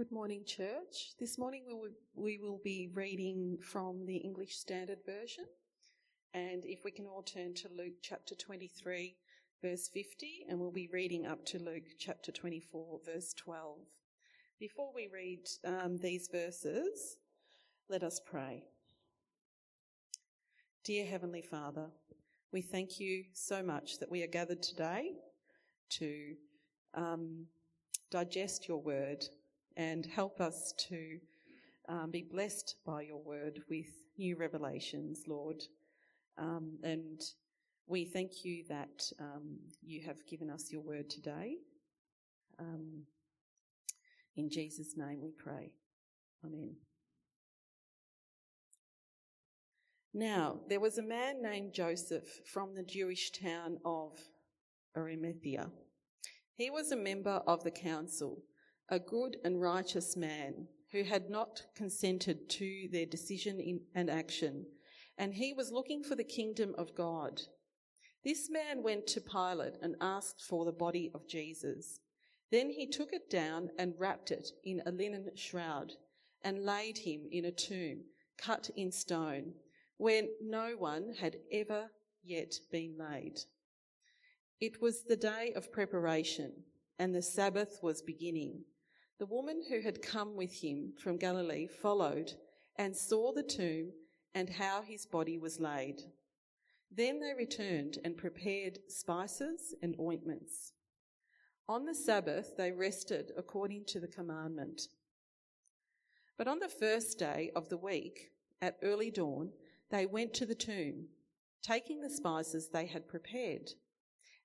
Good morning, church. This morning we will, we will be reading from the English Standard Version. And if we can all turn to Luke chapter 23, verse 50, and we'll be reading up to Luke chapter 24, verse 12. Before we read um, these verses, let us pray. Dear Heavenly Father, we thank you so much that we are gathered today to um, digest your word and help us to um, be blessed by your word with new revelations, Lord. Um, and we thank you that um, you have given us your word today. Um, in Jesus' name we pray. Amen. Now, there was a man named Joseph from the Jewish town of Arimathea. He was a member of the council a good and righteous man who had not consented to their decision in, and action, and he was looking for the kingdom of God. This man went to Pilate and asked for the body of Jesus. Then he took it down and wrapped it in a linen shroud and laid him in a tomb cut in stone where no one had ever yet been laid. It was the day of preparation and the Sabbath was beginning. The woman who had come with him from Galilee followed and saw the tomb and how his body was laid. Then they returned and prepared spices and ointments. On the Sabbath, they rested according to the commandment. But on the first day of the week, at early dawn, they went to the tomb, taking the spices they had prepared.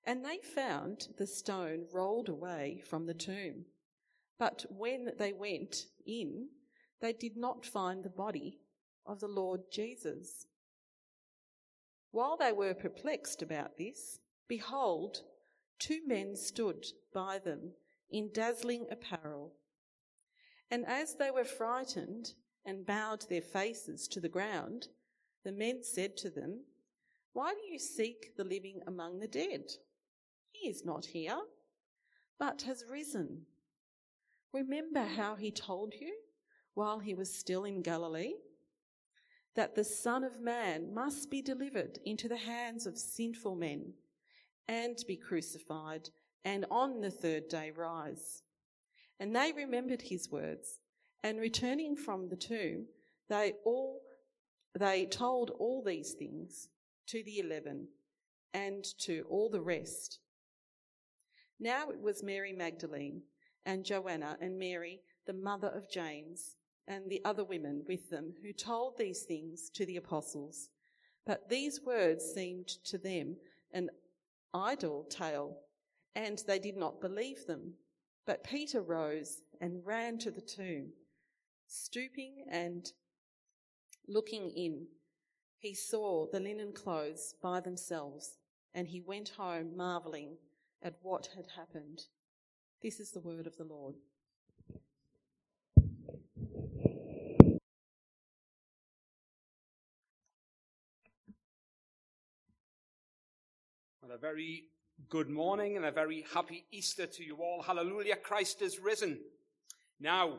And they found the stone rolled away from the tomb. But when they went in, they did not find the body of the Lord Jesus. While they were perplexed about this, behold, two men stood by them in dazzling apparel. And as they were frightened and bowed their faces to the ground, the men said to them, Why do you seek the living among the dead? He is not here, but has risen. Remember how he told you while he was still in Galilee that the Son of Man must be delivered into the hands of sinful men and be crucified and on the third day rise. And they remembered his words and returning from the tomb, they all, they told all these things to the eleven and to all the rest. Now it was Mary Magdalene and Joanna and Mary, the mother of James, and the other women with them who told these things to the apostles. But these words seemed to them an idle tale, and they did not believe them. But Peter rose and ran to the tomb. Stooping and looking in, he saw the linen clothes by themselves, and he went home marveling at what had happened. This is the word of the Lord. Well, a very good morning and a very happy Easter to you all. Hallelujah, Christ is risen. Now,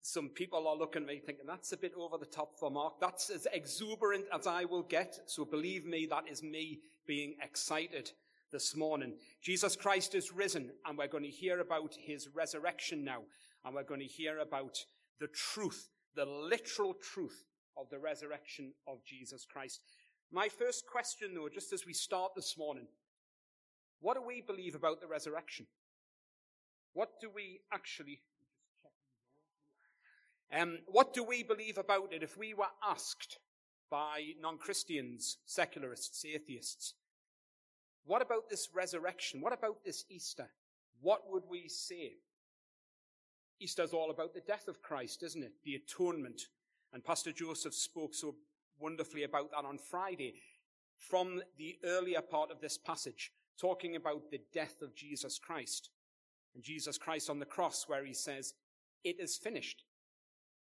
some people are looking at me thinking that's a bit over the top for Mark. That's as exuberant as I will get. So believe me, that is me being excited this morning. Jesus Christ is risen, and we're going to hear about his resurrection now, and we're going to hear about the truth, the literal truth of the resurrection of Jesus Christ. My first question, though, just as we start this morning, what do we believe about the resurrection? What do we actually um, what do we believe about it if we were asked by non-Christians, secularists, atheists, what about this resurrection? What about this Easter? What would we say? Easter's all about the death of Christ, isn't it? The atonement. And Pastor Joseph spoke so wonderfully about that on Friday from the earlier part of this passage, talking about the death of Jesus Christ. And Jesus Christ on the cross, where he says, It is finished.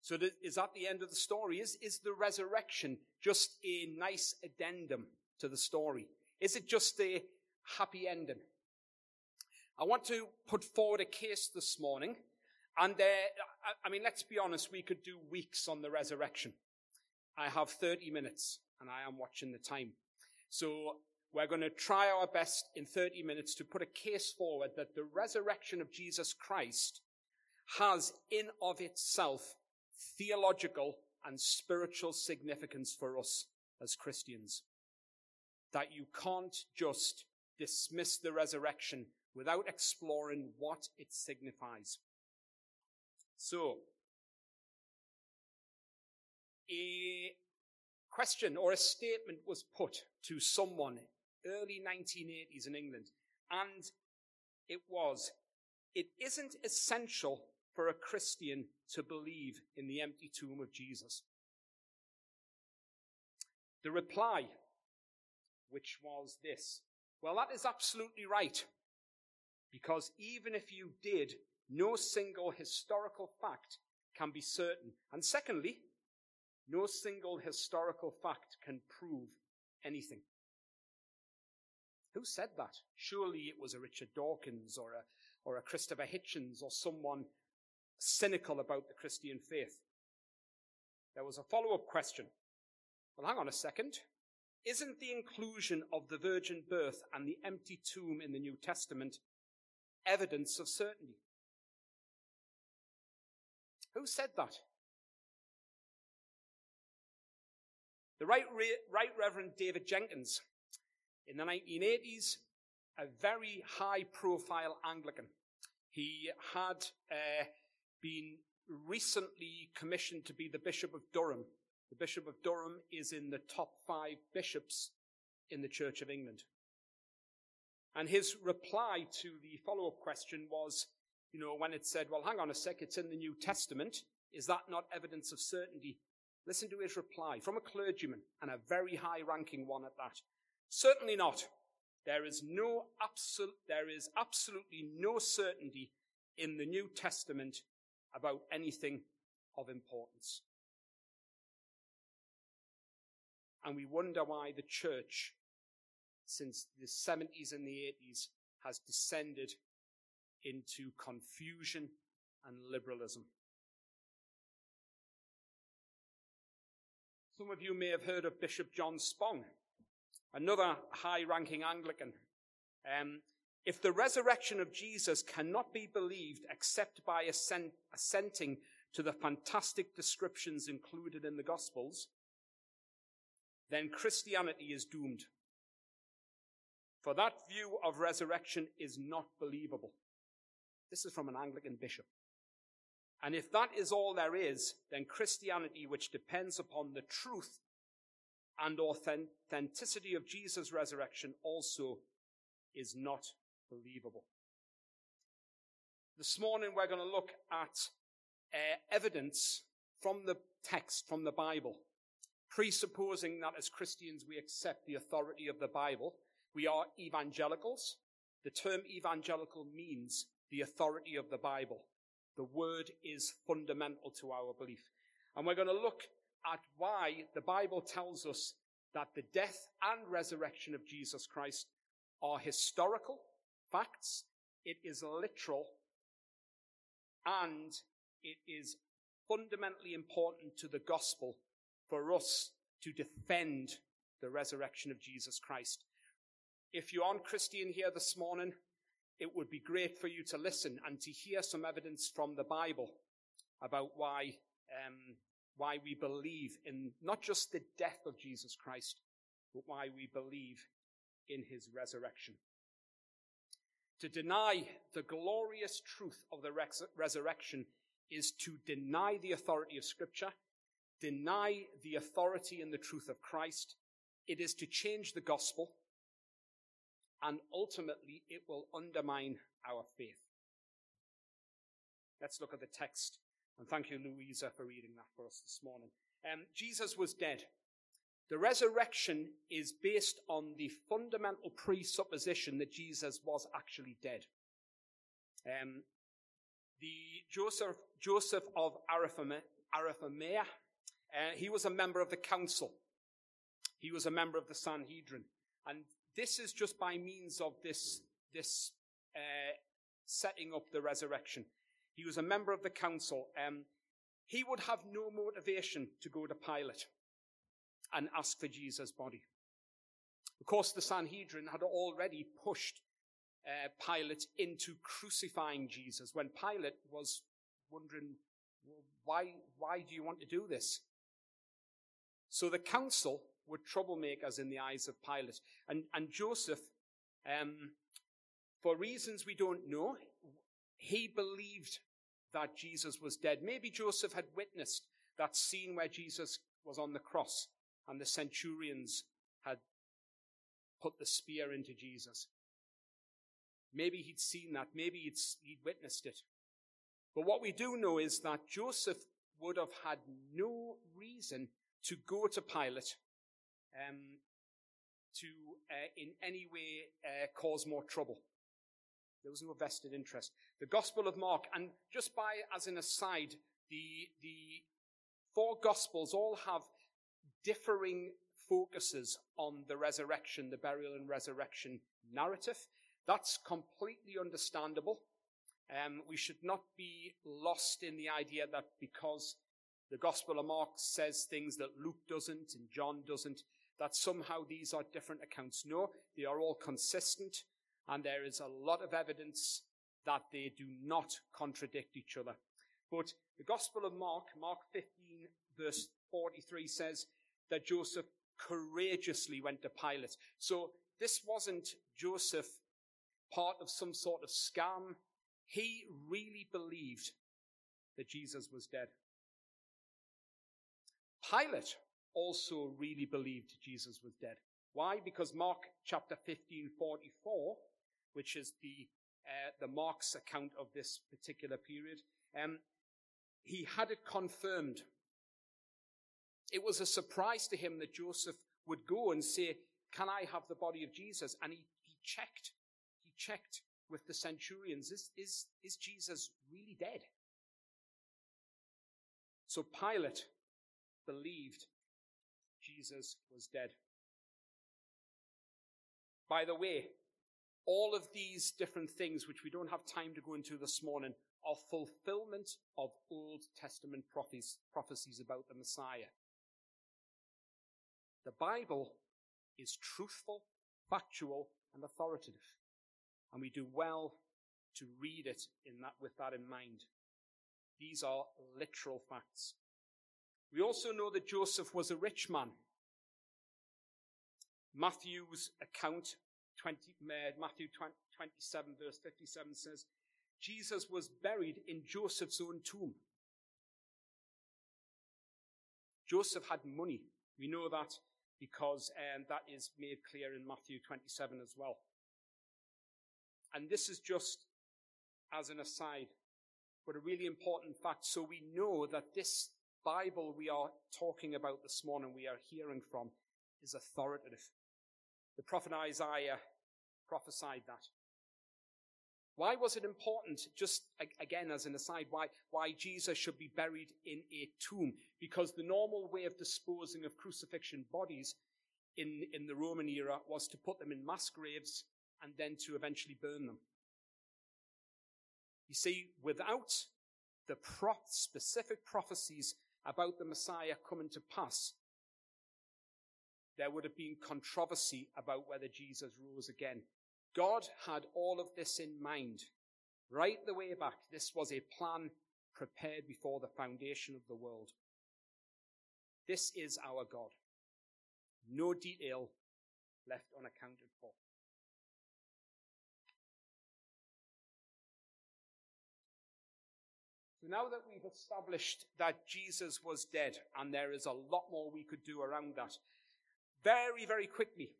So is that the end of the story? Is, is the resurrection just a nice addendum to the story? Is it just a happy ending? I want to put forward a case this morning And uh, I, I mean, let's be honest, we could do weeks on the resurrection. I have 30 minutes and I am watching the time. So we're going to try our best in 30 minutes to put a case forward that the resurrection of Jesus Christ has in of itself theological and spiritual significance for us as Christians. That you can't just dismiss the resurrection without exploring what it signifies. So, a question or a statement was put to someone early 1980s in England, and it was, it isn't essential for a Christian to believe in the empty tomb of Jesus. The reply, which was this, well, that is absolutely right. Because even if you did, no single historical fact can be certain. And secondly, no single historical fact can prove anything. Who said that? Surely it was a Richard Dawkins or a, or a Christopher Hitchens or someone cynical about the Christian faith. There was a follow-up question. Well, hang on a second. Isn't the inclusion of the virgin birth and the empty tomb in the New Testament evidence of certainty? Who said that? The Right, right Reverend David Jenkins, in the 1980s, a very high profile Anglican. He had uh, been recently commissioned to be the Bishop of Durham. The Bishop of Durham is in the top five bishops in the Church of England. And his reply to the follow up question was, you know, when it said, well, hang on a sec, it's in the New Testament. Is that not evidence of certainty? Listen to his reply from a clergyman and a very high ranking one at that. Certainly not. There is no absolute, there is absolutely no certainty in the New Testament about anything of importance. And we wonder why the church, since the 70s and the 80s, has descended into confusion and liberalism. Some of you may have heard of Bishop John Spong, another high ranking Anglican. Um, if the resurrection of Jesus cannot be believed except by assent, assenting to the fantastic descriptions included in the Gospels, then Christianity is doomed. For that view of resurrection is not believable. This is from an Anglican bishop. And if that is all there is, then Christianity, which depends upon the truth and authenticity of Jesus' resurrection, also is not believable. This morning we're going to look at uh, evidence from the text, from the Bible, presupposing that as Christians we accept the authority of the Bible. We are evangelicals. The term evangelical means the authority of the Bible. The word is fundamental to our belief. And we're going to look at why the Bible tells us that the death and resurrection of Jesus Christ are historical facts, it is literal, and it is fundamentally important to the gospel for us to defend the resurrection of Jesus Christ. If you aren't Christian here this morning, it would be great for you to listen and to hear some evidence from the Bible about why, um, why we believe in not just the death of Jesus Christ, but why we believe in his resurrection. To deny the glorious truth of the res- resurrection is to deny the authority of Scripture, deny the authority and the truth of Christ. It is to change the gospel, and ultimately it will undermine our faith. Let's look at the text. And thank you, Louisa, for reading that for us this morning. Um, Jesus was dead. The resurrection is based on the fundamental presupposition that Jesus was actually dead. Um, the Joseph, Joseph of Arimathea, uh, he was a member of the council. He was a member of the Sanhedrin. And this is just by means of this, this uh, setting up the resurrection. He was a member of the council. Um, he would have no motivation to go to Pilate and ask for Jesus' body. Of course, the Sanhedrin had already pushed uh, Pilate into crucifying Jesus when Pilate was wondering, well, why, why do you want to do this? So the council were troublemakers in the eyes of Pilate. And, and Joseph, um, for reasons we don't know, he believed that Jesus was dead. Maybe Joseph had witnessed that scene where Jesus was on the cross and the centurions had put the spear into Jesus. Maybe he'd seen that. Maybe he'd, he'd witnessed it. But what we do know is that Joseph would have had no reason to go to Pilate um, to, uh, in any way, uh, cause more trouble. There was no vested interest. The Gospel of Mark, and just by as an aside, the, the four Gospels all have differing focuses on the resurrection, the burial and resurrection narrative. That's completely understandable. Um, we should not be lost in the idea that because the Gospel of Mark says things that Luke doesn't and John doesn't, that somehow these are different accounts. No, they are all consistent, and there is a lot of evidence that they do not contradict each other. But the Gospel of Mark, Mark 15, verse 43, says that Joseph courageously went to Pilate. So this wasn't Joseph part of some sort of scam. He really believed that Jesus was dead. Pilate also really believed Jesus was dead. Why? Because Mark chapter 15, 44, which is the, uh, the Mark's account of this particular period, um, he had it confirmed. It was a surprise to him that Joseph would go and say, can I have the body of Jesus? And he, he checked, he checked with the centurions, is, is, is Jesus really dead? So Pilate believed Jesus was dead. By the way, all of these different things, which we don't have time to go into this morning, are fulfillment of Old Testament prophecies about the Messiah. The Bible is truthful, factual, and authoritative. And we do well to read it in that, with that in mind. These are literal facts. We also know that Joseph was a rich man. Matthew's account, 20, Matthew 20, 27 verse 57 says, Jesus was buried in Joseph's own tomb. Joseph had money. We know that because um, that is made clear in Matthew 27 as well. And this is just as an aside, but a really important fact. So we know that this Bible we are talking about this morning, we are hearing from, is authoritative. The prophet Isaiah prophesied that. Why was it important, just again as an aside, why, why Jesus should be buried in a tomb? Because the normal way of disposing of crucifixion bodies in, in the Roman era was to put them in mass graves and then to eventually burn them. You see, without the pro- specific prophecies about the Messiah coming to pass, there would have been controversy about whether Jesus rose again. God had all of this in mind. Right the way back, this was a plan prepared before the foundation of the world. This is our God. No detail left unaccounted for. Now that we've established that Jesus was dead, and there is a lot more we could do around that, very, very quickly,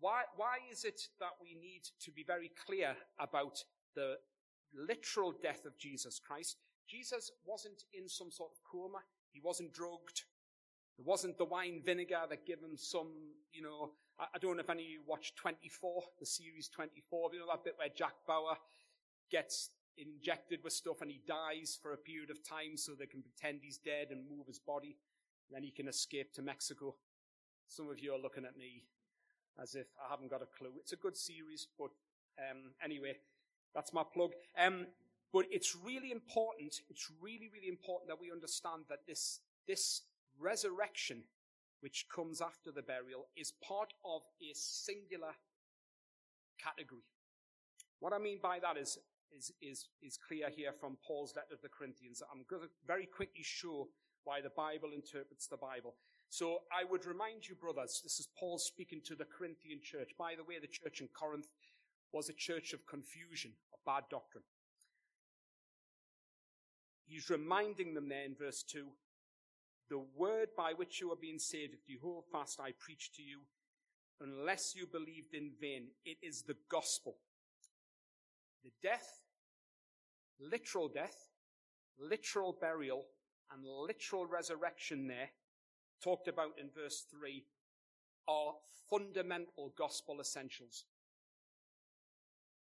why, why is it that we need to be very clear about the literal death of Jesus Christ? Jesus wasn't in some sort of coma. He wasn't drugged. It wasn't the wine vinegar that gave him some, you know, I, I don't know if any of you watched 24, the series 24, you know that bit where Jack Bauer gets injected with stuff and he dies for a period of time so they can pretend he's dead and move his body. Then he can escape to Mexico. Some of you are looking at me as if I haven't got a clue. It's a good series, but um, anyway, that's my plug. Um, But it's really important, it's really, really important that we understand that this, this resurrection, which comes after the burial, is part of a singular category. What I mean by that is, is, is, is clear here from Paul's letter to the Corinthians. I'm going to very quickly show why the Bible interprets the Bible. So I would remind you, brothers, this is Paul speaking to the Corinthian church. By the way, the church in Corinth was a church of confusion, of bad doctrine. He's reminding them there in verse 2 the word by which you are being saved, if you hold fast, I preach to you, unless you believed in vain. It is the gospel. The death, literal death, literal burial, and literal resurrection there, talked about in verse 3, are fundamental gospel essentials.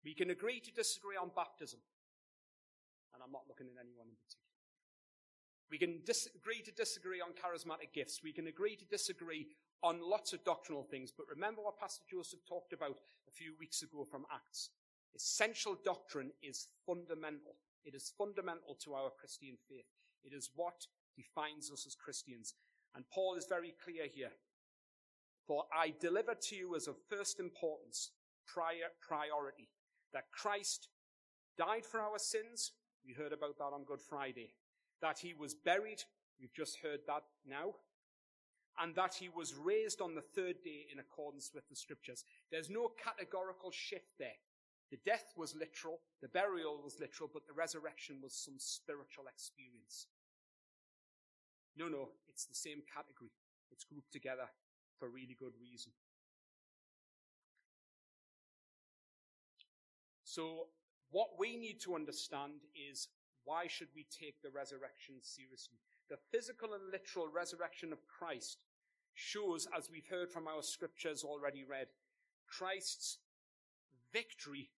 We can agree to disagree on baptism, and I'm not looking at anyone in particular. We can disagree to disagree on charismatic gifts. We can agree to disagree on lots of doctrinal things. But remember what Pastor Joseph talked about a few weeks ago from Acts. Essential doctrine is fundamental. It is fundamental to our Christian faith. It is what defines us as Christians. And Paul is very clear here. For I deliver to you as of first importance, prior priority, that Christ died for our sins. We heard about that on Good Friday. That he was buried. We've just heard that now. And that he was raised on the third day in accordance with the scriptures. There's no categorical shift there. The death was literal, the burial was literal, but the resurrection was some spiritual experience. No, no, it's the same category. It's grouped together for really good reason. So, what we need to understand is why should we take the resurrection seriously? The physical and literal resurrection of Christ shows, as we've heard from our scriptures already read, Christ's victory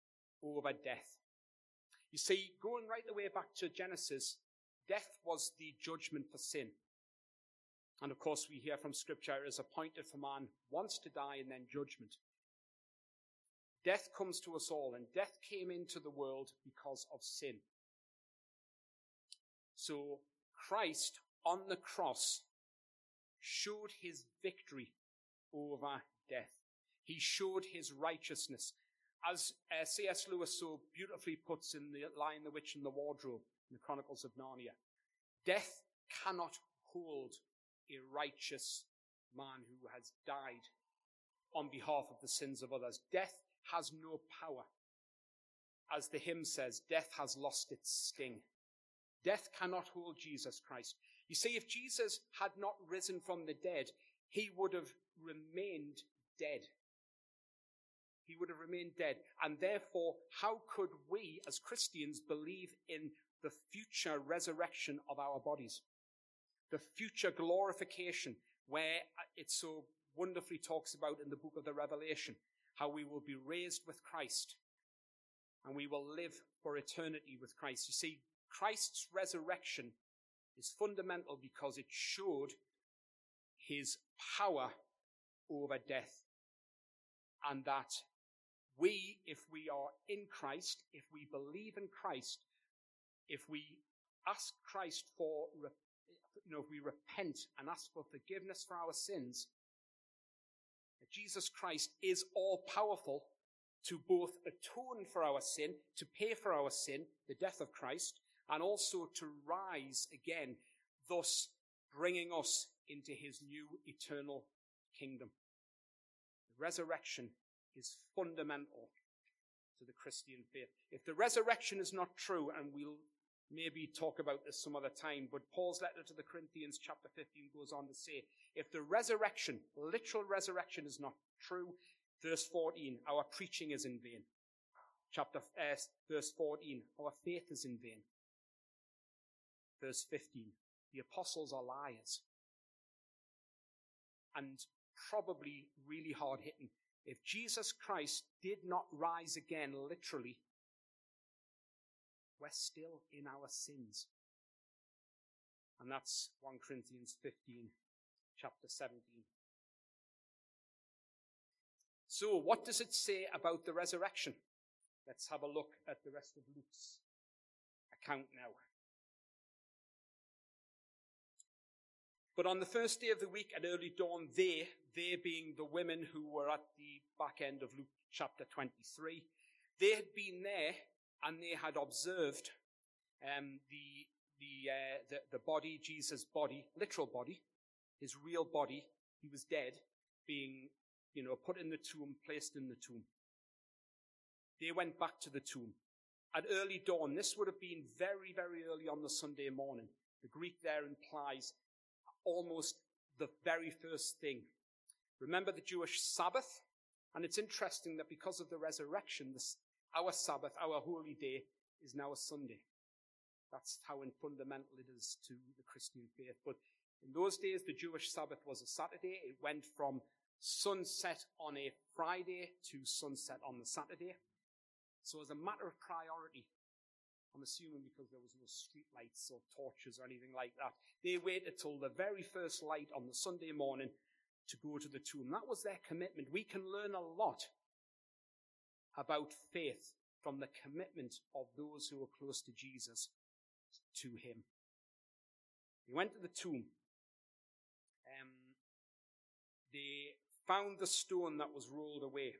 over death. You see, going right the way back to Genesis, death was the judgment for sin. And of course, we hear from Scripture it is appointed for man once to die and then judgment. Death comes to us all, and death came into the world because of sin. So Christ on the cross showed his victory over death. He showed his righteousness. As uh, C.S. Lewis so beautifully puts in the Lion, the Witch, and the Wardrobe in the Chronicles of Narnia, death cannot hold a righteous man who has died on behalf of the sins of others. Death has no power. As the hymn says, death has lost its sting. Death cannot hold Jesus Christ. You see, if Jesus had not risen from the dead, he would have remained dead. He would have remained dead. And therefore, how could we as Christians believe in the future resurrection of our bodies? the future glorification, where uh, it so wonderfully talks about in the book of the Revelation, how we will be raised with Christ and we will live for eternity with Christ. You see, Christ's resurrection is fundamental because it showed his power over death. And that we, if we are in Christ, if we believe in Christ, if we ask Christ for you know, if we repent and ask for forgiveness for our sins, Jesus Christ is all powerful to both atone for our sin, to pay for our sin, the death of Christ, and also to rise again, thus bringing us into his new eternal kingdom. The resurrection is fundamental to the Christian faith. If the resurrection is not true, and we'll maybe talk about this some other time, but Paul's letter to the Corinthians, chapter 15, goes on to say, if the resurrection, literal resurrection, is not true, verse 14, our preaching is in vain. Chapter, uh, verse 14, our faith is in vain. Verse 15, the apostles are liars. And probably really hard hitting. If Jesus Christ did not rise again literally, we're still in our sins. And that's 1 Corinthians 15, chapter 17. So, what does it say about the resurrection? Let's have a look at the rest of Luke's account now. But on the first day of the week at early dawn, they, they being the women who were at the back end of Luke chapter 23, they had been there and they had observed um, the, the, uh, the, the body, Jesus' body, literal body, his real body, he was dead, being, you know, put in the tomb, placed in the tomb. They went back to the tomb. At early dawn, this would have been very, very early on the Sunday morning. The Greek there implies almost the very first thing. Remember the Jewish Sabbath? And it's interesting that because of the resurrection, this, our Sabbath, our holy day, is now a Sunday. That's how fundamental it is to the Christian faith. But in those days, the Jewish Sabbath was a Saturday. It went from sunset on a Friday to sunset on the Saturday. So as a matter of priority, I'm assuming because there was no street lights or torches or anything like that. They waited till the very first light on the Sunday morning to go to the tomb. That was their commitment. We can learn a lot about faith from the commitment of those who were close to Jesus to him. He went to the tomb. Um, they found the stone that was rolled away.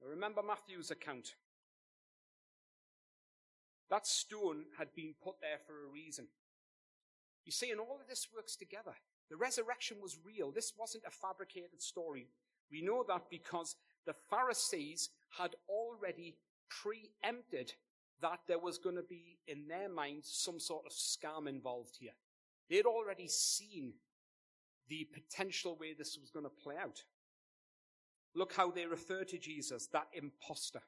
Now remember Matthew's account. That stone had been put there for a reason. You see, and all of this works together. The resurrection was real. This wasn't a fabricated story. We know that because the Pharisees had already preempted that there was going to be, in their minds, some sort of scam involved here. They'd already seen the potential way this was going to play out. Look how they refer to Jesus, that impostor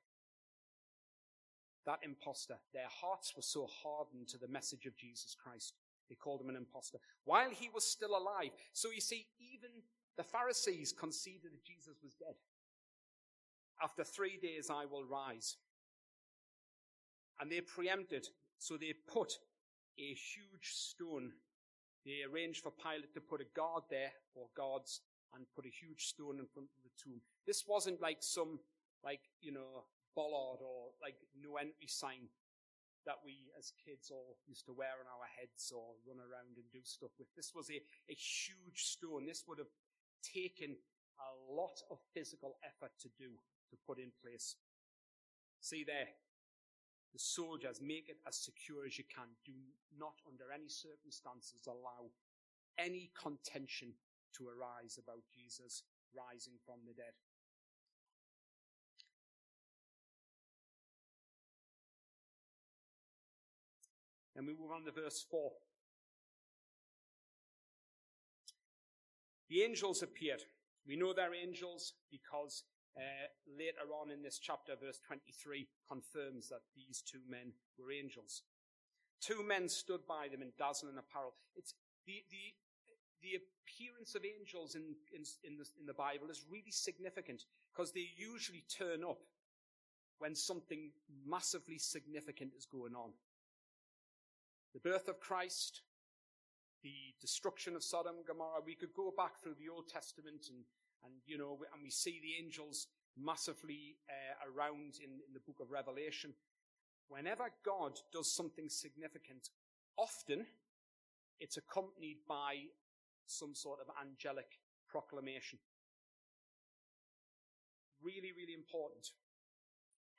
that impostor. Their hearts were so hardened to the message of Jesus Christ. They called him an impostor while he was still alive. So you see, even the Pharisees conceded that Jesus was dead. After three days, I will rise. And they preempted. So they put a huge stone. They arranged for Pilate to put a guard there, or guards, and put a huge stone in front of the tomb. This wasn't like some, like, you know, bollard or like no entry sign that we as kids all used to wear on our heads or run around and do stuff with. This was a, a huge stone. This would have taken a lot of physical effort to do, to put in place. See there, the soldiers make it as secure as you can. Do not under any circumstances allow any contention to arise about Jesus rising from the dead. And we move on to verse 4. The angels appeared. We know they're angels because uh, later on in this chapter, verse 23 confirms that these two men were angels. Two men stood by them in dazzling apparel. It's the, the, the appearance of angels in, in, in, the, in the Bible is really significant because they usually turn up when something massively significant is going on the birth of Christ, the destruction of Sodom and Gomorrah. We could go back through the Old Testament and, and you know, and we see the angels massively uh, around in, in the book of Revelation. Whenever God does something significant, often it's accompanied by some sort of angelic proclamation. Really, really important.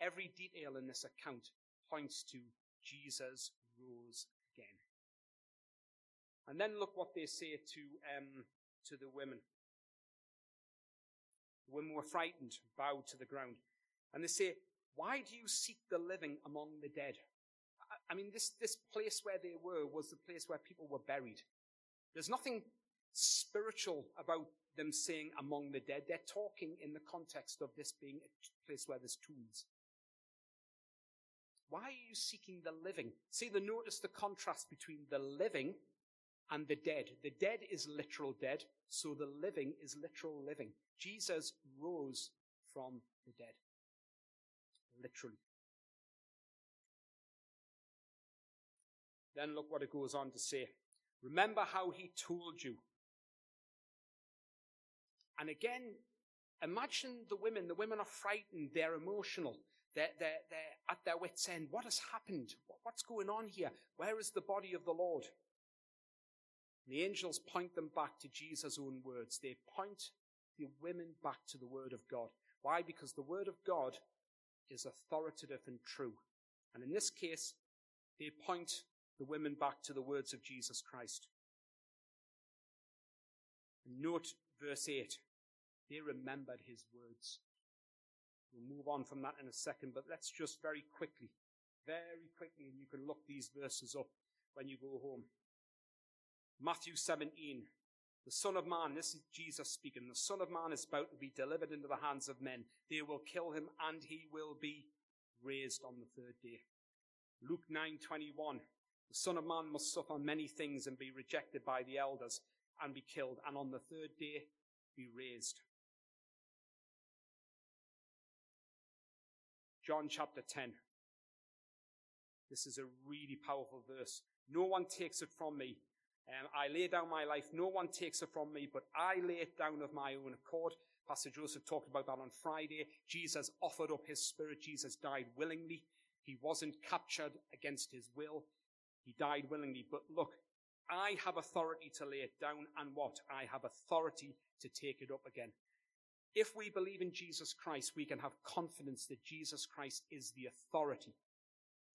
Every detail in this account points to Jesus rose again. And then look what they say to, um, to the women. The women were frightened, bowed to the ground. And they say, why do you seek the living among the dead? I mean, this, this place where they were was the place where people were buried. There's nothing spiritual about them saying among the dead. They're talking in the context of this being a place where there's tombs. Why are you seeking the living? See, the notice the contrast between the living and the dead. The dead is literal dead, so the living is literal living. Jesus rose from the dead. Literally. Then look what it goes on to say. Remember how he told you. And again, imagine the women. The women are frightened. They're emotional. They're, they're, they're at their wits' end. What has happened? What's going on here? Where is the body of the Lord? And The angels point them back to Jesus' own words. They point the women back to the Word of God. Why? Because the Word of God is authoritative and true. And in this case, they point the women back to the words of Jesus Christ. Note verse 8. They remembered his words. We'll move on from that in a second, but let's just very quickly, very quickly, and you can look these verses up when you go home. Matthew 17. The Son of Man, this is Jesus speaking, the Son of Man is about to be delivered into the hands of men. They will kill him and he will be raised on the third day. Luke 9:21. The Son of Man must suffer many things and be rejected by the elders and be killed, and on the third day be raised. John chapter 10. This is a really powerful verse. No one takes it from me. Um, I lay down my life. No one takes it from me, but I lay it down of my own accord. Pastor Joseph talked about that on Friday. Jesus offered up his spirit. Jesus died willingly. He wasn't captured against his will. He died willingly. But look, I have authority to lay it down and what? I have authority to take it up again. If we believe in Jesus Christ, we can have confidence that Jesus Christ is the authority.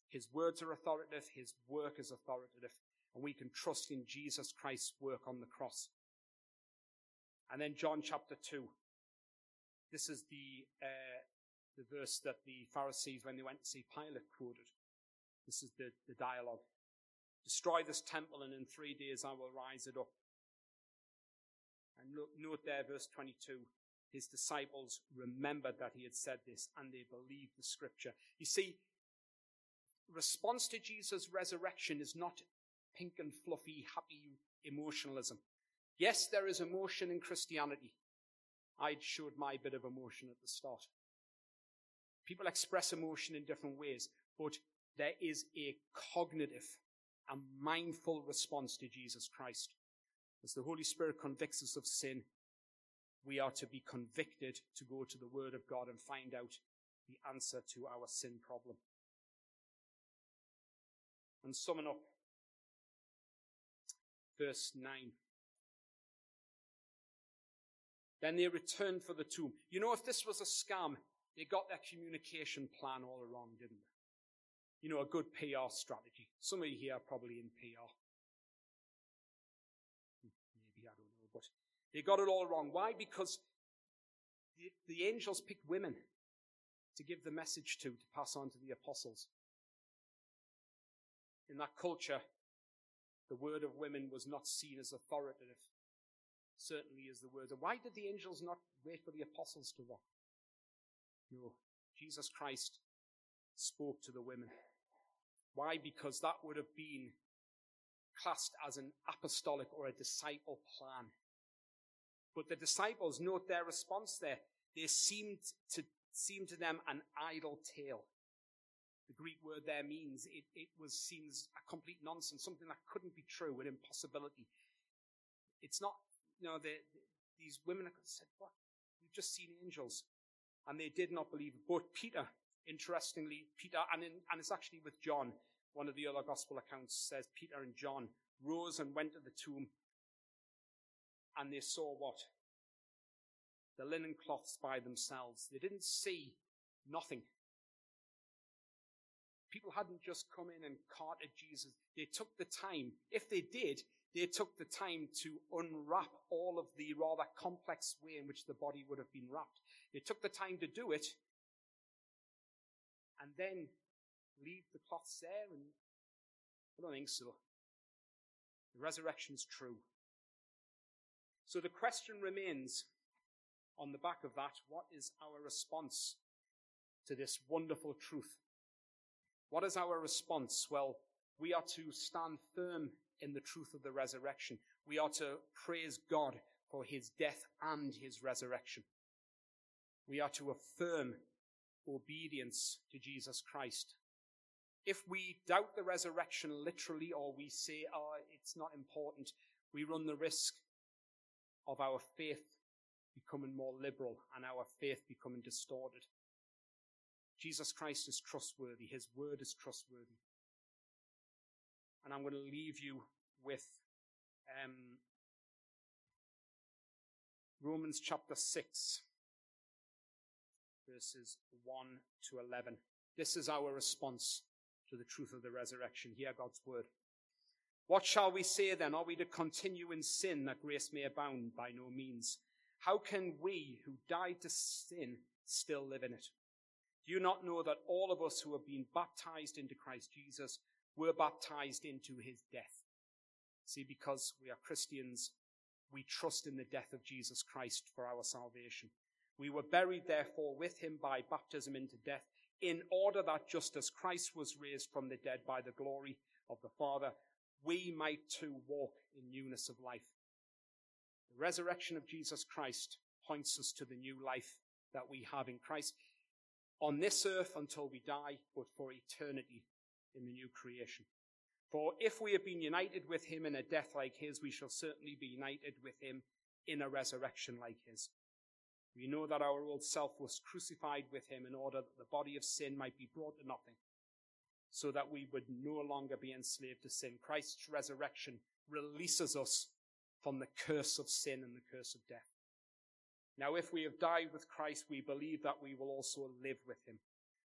His words are authoritative. His work is authoritative. And we can trust in Jesus Christ's work on the cross. And then John chapter 2. This is the, uh, the verse that the Pharisees, when they went to see Pilate, quoted. This is the, the dialogue. Destroy this temple, and in three days I will rise it up. And look, note there, verse 22. His disciples remembered that he had said this, and they believed the scripture. You see, response to Jesus' resurrection is not pink and fluffy, happy emotionalism. Yes, there is emotion in Christianity. I showed my bit of emotion at the start. People express emotion in different ways, but there is a cognitive a mindful response to Jesus Christ. As the Holy Spirit convicts us of sin, we are to be convicted to go to the Word of God and find out the answer to our sin problem. And summing up, verse 9. Then they returned for the tomb. You know, if this was a scam, they got their communication plan all wrong, didn't they? you know, a good PR strategy. Some of you here are probably in PR. Maybe, I don't know, they got it all wrong. Why? Because the, the angels picked women to give the message to, to pass on to the apostles. In that culture, the word of women was not seen as authoritative, certainly as the word. Why did the angels not wait for the apostles to walk? No, Jesus Christ spoke to the women. Why? Because that would have been classed as an apostolic or a disciple plan. But the disciples, note their response there. They seemed to seem to them an idle tale. The Greek word there means it, it was seems a complete nonsense, something that couldn't be true, an impossibility. It's not, you know, the, the, these women said, what? We've just seen angels. And they did not believe. But Peter, Interestingly, Peter, and, in, and it's actually with John, one of the other gospel accounts says Peter and John rose and went to the tomb and they saw what? The linen cloths by themselves. They didn't see nothing. People hadn't just come in and carted Jesus. They took the time. If they did, they took the time to unwrap all of the rather complex way in which the body would have been wrapped. They took the time to do it and then leave the cloths there? And I don't think so. The resurrection is true. So the question remains on the back of that, what is our response to this wonderful truth? What is our response? Well, we are to stand firm in the truth of the resurrection. We are to praise God for his death and his resurrection. We are to affirm obedience to Jesus Christ. If we doubt the resurrection literally or we say, oh, it's not important, we run the risk of our faith becoming more liberal and our faith becoming distorted. Jesus Christ is trustworthy. His word is trustworthy. And I'm going to leave you with um, Romans chapter 6, verses 1 to 11. This is our response to the truth of the resurrection. Hear God's word. What shall we say then? Are we to continue in sin that grace may abound? By no means. How can we who died to sin still live in it? Do you not know that all of us who have been baptized into Christ Jesus were baptized into his death? See, because we are Christians, we trust in the death of Jesus Christ for our salvation. We were buried, therefore, with him by baptism into death, in order that just as Christ was raised from the dead by the glory of the Father, we might too walk in newness of life. The resurrection of Jesus Christ points us to the new life that we have in Christ on this earth until we die, but for eternity in the new creation. For if we have been united with him in a death like his, we shall certainly be united with him in a resurrection like his. We know that our old self was crucified with him in order that the body of sin might be brought to nothing, so that we would no longer be enslaved to sin. Christ's resurrection releases us from the curse of sin and the curse of death. Now, if we have died with Christ, we believe that we will also live with him.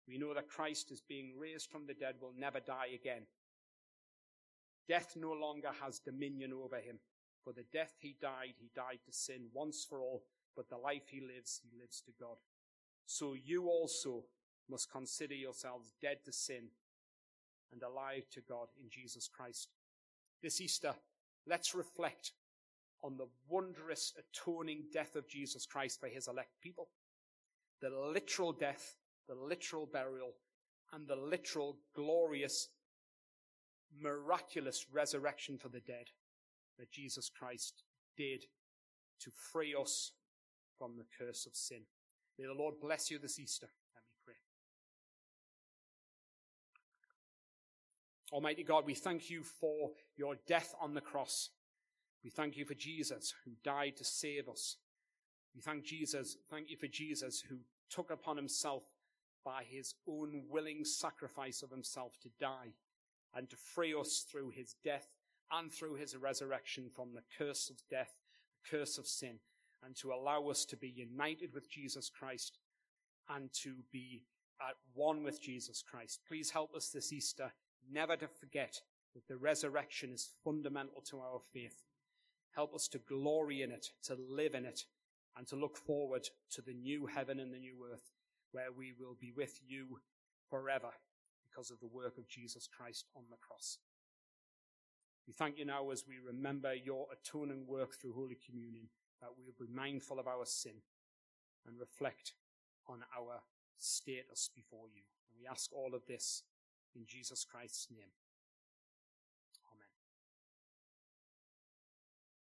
We know that Christ is being raised from the dead will never die again. Death no longer has dominion over him. For the death he died, he died to sin once for all, but the life he lives, he lives to God. So you also must consider yourselves dead to sin and alive to God in Jesus Christ. This Easter, let's reflect on the wondrous atoning death of Jesus Christ for his elect people. The literal death, the literal burial, and the literal glorious, miraculous resurrection for the dead that Jesus Christ did to free us from the curse of sin. May the Lord bless you this Easter. Almighty God, we thank you for your death on the cross. We thank you for Jesus who died to save us. We thank Jesus, thank you for Jesus who took upon himself by his own willing sacrifice of himself to die and to free us through his death and through his resurrection from the curse of death, the curse of sin, and to allow us to be united with Jesus Christ and to be at one with Jesus Christ. Please help us this Easter never to forget that the resurrection is fundamental to our faith Help us to glory in it, to live in it, and to look forward to the new heaven and the new earth where we will be with you forever because of the work of Jesus Christ on the cross. We thank you now as we remember your atoning work through Holy Communion that we will be mindful of our sin and reflect on our status before you. And we ask all of this in Jesus Christ's name.